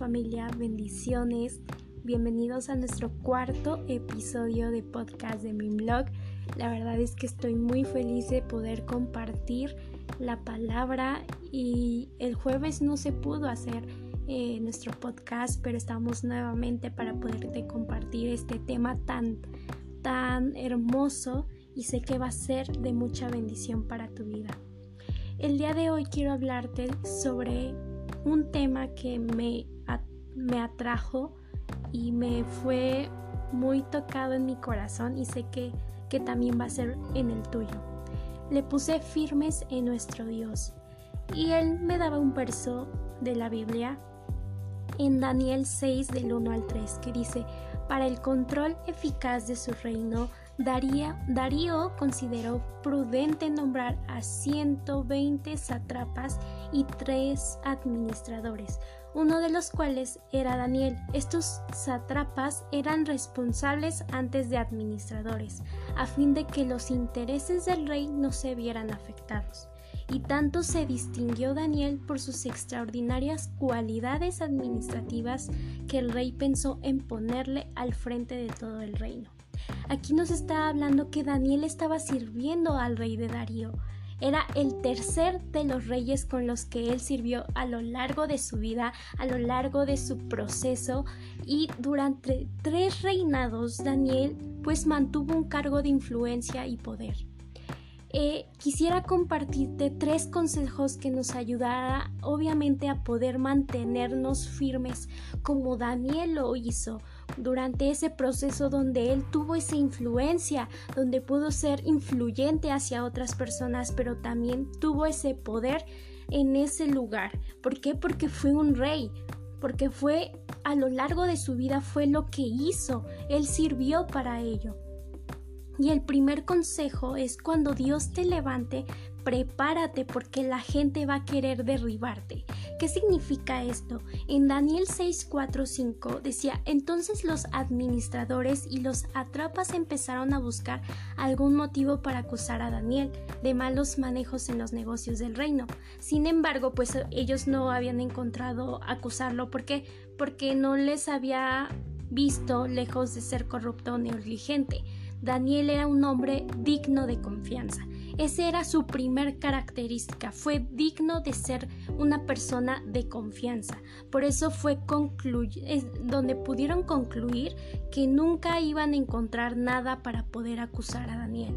familia? Bendiciones. Bienvenidos a nuestro cuarto episodio de podcast de mi blog. La verdad es que estoy muy feliz de poder compartir la palabra y el jueves no se pudo hacer eh, nuestro podcast, pero estamos nuevamente para poderte compartir este tema tan, tan hermoso y sé que va a ser de mucha bendición para tu vida. El día de hoy quiero hablarte sobre un tema que me, me atrajo y me fue muy tocado en mi corazón y sé que, que también va a ser en el tuyo. Le puse firmes en nuestro Dios y él me daba un verso de la Biblia en Daniel 6 del 1 al 3 que dice, para el control eficaz de su reino, Darío consideró prudente nombrar a 120 sátrapas y tres administradores, uno de los cuales era Daniel. Estos sátrapas eran responsables antes de administradores, a fin de que los intereses del rey no se vieran afectados. Y tanto se distinguió Daniel por sus extraordinarias cualidades administrativas que el rey pensó en ponerle al frente de todo el reino. Aquí nos está hablando que Daniel estaba sirviendo al rey de Darío. Era el tercer de los reyes con los que él sirvió a lo largo de su vida, a lo largo de su proceso y durante tres reinados Daniel pues mantuvo un cargo de influencia y poder. Eh, quisiera compartirte tres consejos que nos ayudará obviamente a poder mantenernos firmes como Daniel lo hizo durante ese proceso donde él tuvo esa influencia, donde pudo ser influyente hacia otras personas, pero también tuvo ese poder en ese lugar. ¿Por qué? Porque fue un rey, porque fue a lo largo de su vida fue lo que hizo, él sirvió para ello. Y el primer consejo es cuando Dios te levante, prepárate porque la gente va a querer derribarte. ¿Qué significa esto? En Daniel 6:4-5 decía, entonces los administradores y los atrapas empezaron a buscar algún motivo para acusar a Daniel de malos manejos en los negocios del reino. Sin embargo, pues ellos no habían encontrado acusarlo. ¿Por qué? Porque no les había visto lejos de ser corrupto o negligente. Daniel era un hombre digno de confianza. Esa era su primer característica, fue digno de ser una persona de confianza. Por eso fue donde pudieron concluir que nunca iban a encontrar nada para poder acusar a Daniel,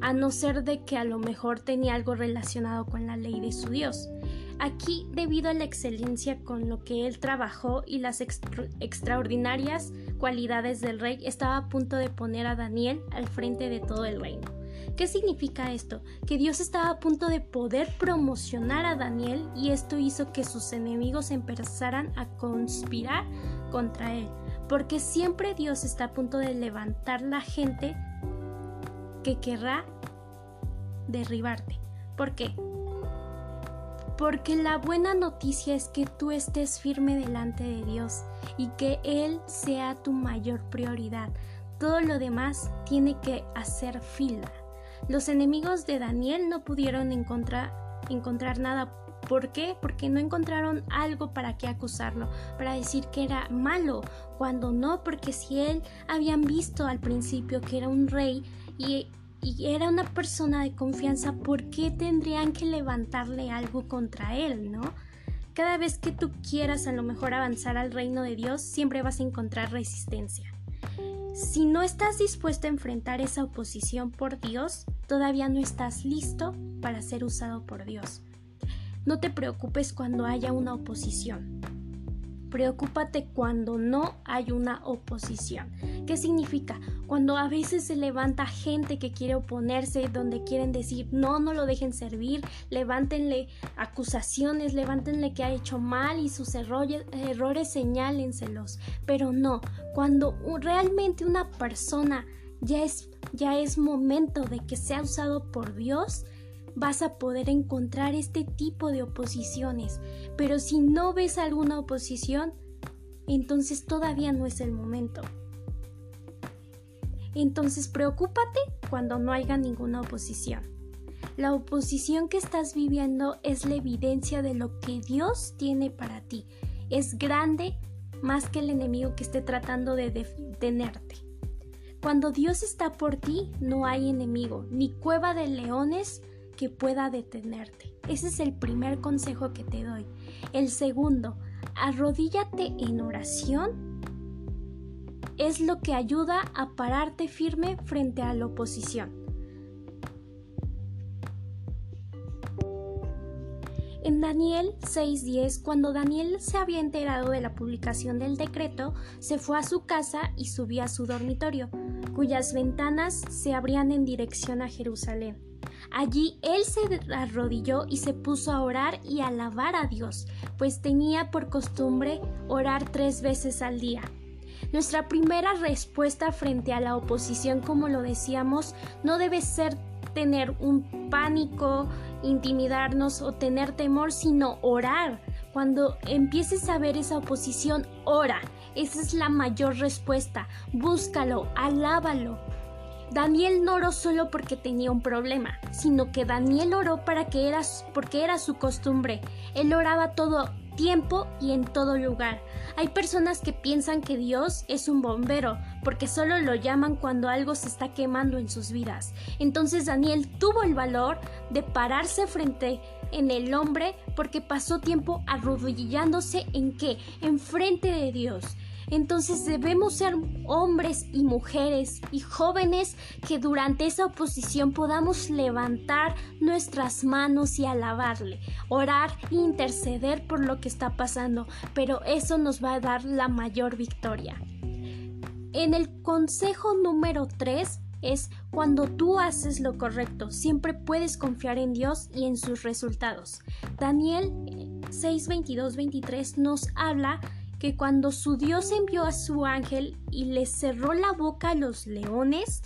a no ser de que a lo mejor tenía algo relacionado con la ley de su Dios. Aquí, debido a la excelencia con lo que él trabajó y las extraordinarias cualidades del rey, estaba a punto de poner a Daniel al frente de todo el reino. ¿Qué significa esto? Que Dios estaba a punto de poder promocionar a Daniel y esto hizo que sus enemigos empezaran a conspirar contra él, porque siempre Dios está a punto de levantar la gente que querrá derribarte. ¿Por qué? Porque la buena noticia es que tú estés firme delante de Dios y que Él sea tu mayor prioridad. Todo lo demás tiene que hacer fila. Los enemigos de Daniel no pudieron encontrar, nada. ¿Por qué? Porque no encontraron algo para qué acusarlo, para decir que era malo, cuando no, porque si él habían visto al principio que era un rey y y era una persona de confianza, ¿por qué tendrían que levantarle algo contra él, no? Cada vez que tú quieras a lo mejor avanzar al reino de Dios, siempre vas a encontrar resistencia. Si no estás dispuesto a enfrentar esa oposición por Dios, todavía no estás listo para ser usado por Dios. No te preocupes cuando haya una oposición. Preocúpate cuando no hay una oposición. ¿Qué significa? Cuando a veces se levanta gente que quiere oponerse, donde quieren decir no, no lo dejen servir, levántenle acusaciones, levántenle que ha hecho mal y sus errores, errores señálenselos. Pero no, cuando realmente una persona ya es, ya es momento de que sea usado por Dios, vas a poder encontrar este tipo de oposiciones. Pero si no ves alguna oposición, entonces todavía no es el momento. Entonces preocúpate cuando no haya ninguna oposición. La oposición que estás viviendo es la evidencia de lo que Dios tiene para ti. es grande más que el enemigo que esté tratando de detenerte. Cuando Dios está por ti, no hay enemigo, ni cueva de leones que pueda detenerte. Ese es el primer consejo que te doy. El segundo, arrodíllate en oración. Es lo que ayuda a pararte firme frente a la oposición. En Daniel 6:10, cuando Daniel se había enterado de la publicación del decreto, se fue a su casa y subió a su dormitorio, cuyas ventanas se abrían en dirección a Jerusalén. Allí él se arrodilló y se puso a orar y alabar a Dios, pues tenía por costumbre orar tres veces al día. Nuestra primera respuesta frente a la oposición, como lo decíamos, no debe ser tener un pánico, intimidarnos o tener temor, sino orar. Cuando empieces a ver esa oposición, ora. Esa es la mayor respuesta. Búscalo, alábalo. Daniel no oró solo porque tenía un problema, sino que Daniel oró para que era, porque era su costumbre. Él oraba todo tiempo y en todo lugar. Hay personas que piensan que Dios es un bombero, porque solo lo llaman cuando algo se está quemando en sus vidas. Entonces Daniel tuvo el valor de pararse frente en el hombre porque pasó tiempo arrodillándose en qué? En frente de Dios. Entonces debemos ser hombres y mujeres y jóvenes que durante esa oposición podamos levantar nuestras manos y alabarle, orar e interceder por lo que está pasando, pero eso nos va a dar la mayor victoria. En el consejo número 3 es cuando tú haces lo correcto, siempre puedes confiar en Dios y en sus resultados. Daniel 6, 22, 23 nos habla que cuando su Dios envió a su ángel y le cerró la boca a los leones,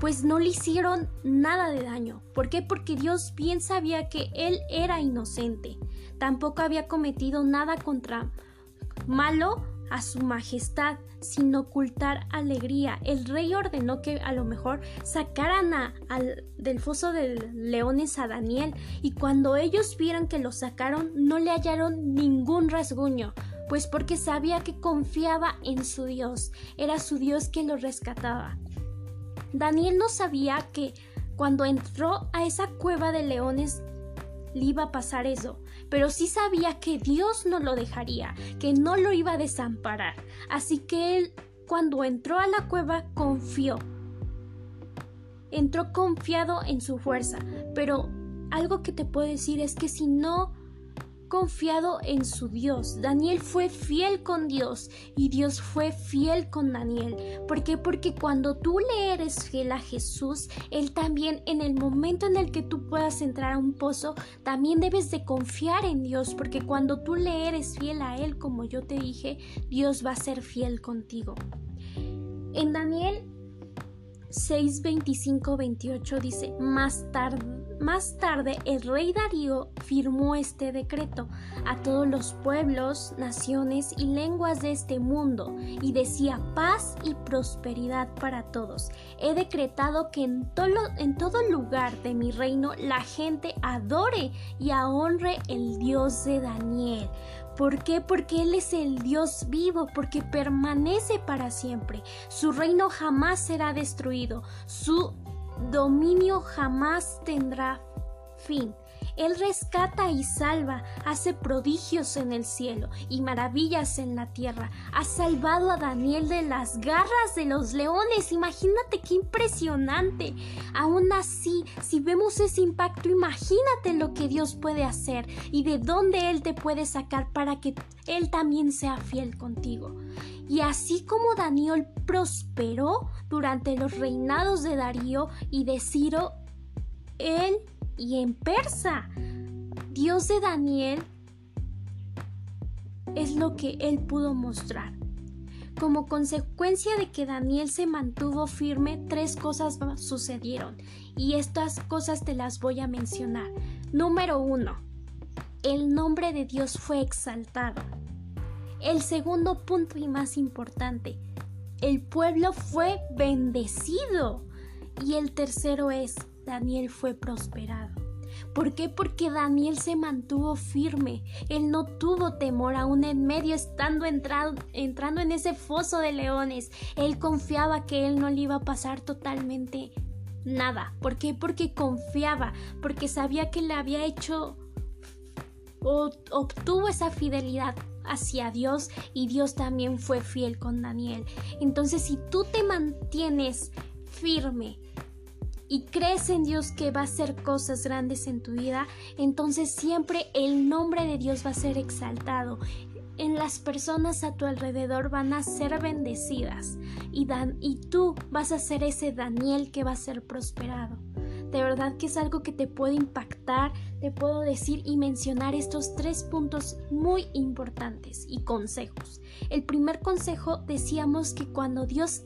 pues no le hicieron nada de daño. ¿Por qué? Porque Dios bien sabía que él era inocente. Tampoco había cometido nada contra malo a su majestad sin ocultar alegría. El rey ordenó que a lo mejor sacaran a, del foso de leones a Daniel y cuando ellos vieron que lo sacaron no le hallaron ningún rasguño pues porque sabía que confiaba en su Dios, era su Dios que lo rescataba. Daniel no sabía que cuando entró a esa cueva de leones le iba a pasar eso, pero sí sabía que Dios no lo dejaría, que no lo iba a desamparar. Así que él, cuando entró a la cueva, confió. Entró confiado en su fuerza, pero algo que te puedo decir es que si no confiado en su Dios. Daniel fue fiel con Dios y Dios fue fiel con Daniel. ¿Por qué? Porque cuando tú le eres fiel a Jesús, Él también en el momento en el que tú puedas entrar a un pozo, también debes de confiar en Dios, porque cuando tú le eres fiel a Él, como yo te dije, Dios va a ser fiel contigo. En Daniel 6, 25, 28 dice, más tarde más tarde, el rey Darío firmó este decreto a todos los pueblos, naciones y lenguas de este mundo y decía paz y prosperidad para todos. He decretado que en, todo lugar de mi reino la gente adore y honre el Dios de Daniel. ¿Por qué? Porque Él es el Dios vivo, porque permanece para siempre. Su reino jamás será destruido. Su dominio jamás tendrá fin. Él rescata y salva, hace prodigios en el cielo y maravillas en la tierra. Ha salvado a Daniel de las garras de los leones. Imagínate qué impresionante. Aún así, si vemos ese impacto, imagínate lo que Dios puede hacer y de dónde Él te puede sacar para que Él también sea fiel contigo. Y así como Daniel prosperó durante los reinados de Darío y de Ciro, él y en persa. Dios de Daniel es lo que él pudo mostrar. Como consecuencia de que Daniel se mantuvo firme, tres cosas sucedieron y estas cosas te las voy a mencionar. Número uno, el nombre de Dios fue exaltado. El segundo punto y más importante, el pueblo fue bendecido. Y el tercero es, Daniel fue prosperado. ¿Por qué? Porque Daniel se mantuvo firme. Él no tuvo temor aún en medio estando entrando en ese foso de leones. Él confiaba que él no le iba a pasar totalmente nada. ¿Por qué? Porque confiaba, porque sabía que le había hecho o obtuvo esa fidelidad hacia Dios y Dios también fue fiel con Daniel. Entonces si tú te mantienes firme y crees en Dios que va a hacer cosas grandes en tu vida, entonces siempre el nombre de Dios va a ser exaltado. En las personas a tu alrededor van a ser bendecidas y, Dan y tú vas a ser ese Daniel que va a ser prosperado. De verdad que es algo que te puede impactar, te puedo decir y mencionar estos tres puntos muy importantes y consejos. El primer consejo decíamos que cuando Dios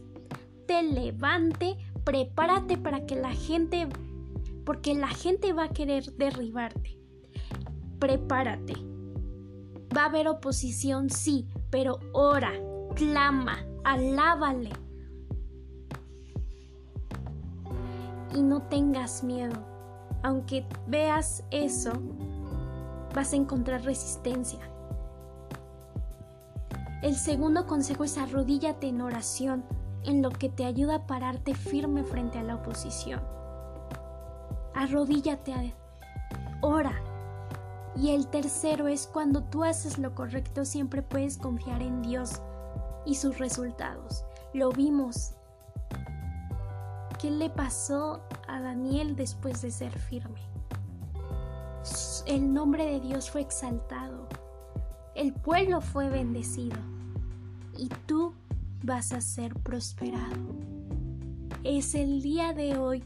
te levante, prepárate para que la gente, porque la gente va a querer derribarte. Prepárate. Va a haber oposición, sí, pero ora, clama, alábale. Y no tengas miedo. Aunque veas eso, vas a encontrar resistencia. El segundo consejo es arrodíllate en oración en lo que te ayuda a pararte firme frente a la oposición. Arrodíllate, ora. Y el tercero es cuando tú haces lo correcto siempre puedes confiar en Dios y sus resultados. Lo vimos. ¿Qué le pasó a Daniel después de ser firme? El nombre de Dios fue exaltado. El pueblo fue bendecido. Y tú vas a ser prosperado. Es el día de hoy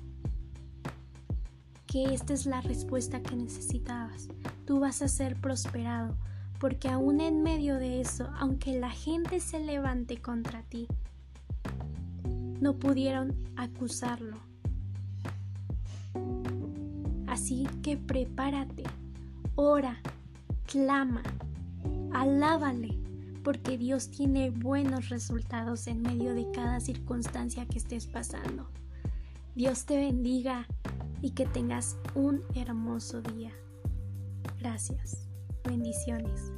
que esta es la respuesta que necesitabas. Tú vas a ser prosperado, porque aún en medio de eso, aunque la gente se levante contra ti, no pudieron acusarlo. Así que prepárate, ora, clama, alábale porque Dios tiene buenos resultados en medio de cada circunstancia que estés pasando. Dios te bendiga y que tengas un hermoso día. Gracias. Bendiciones.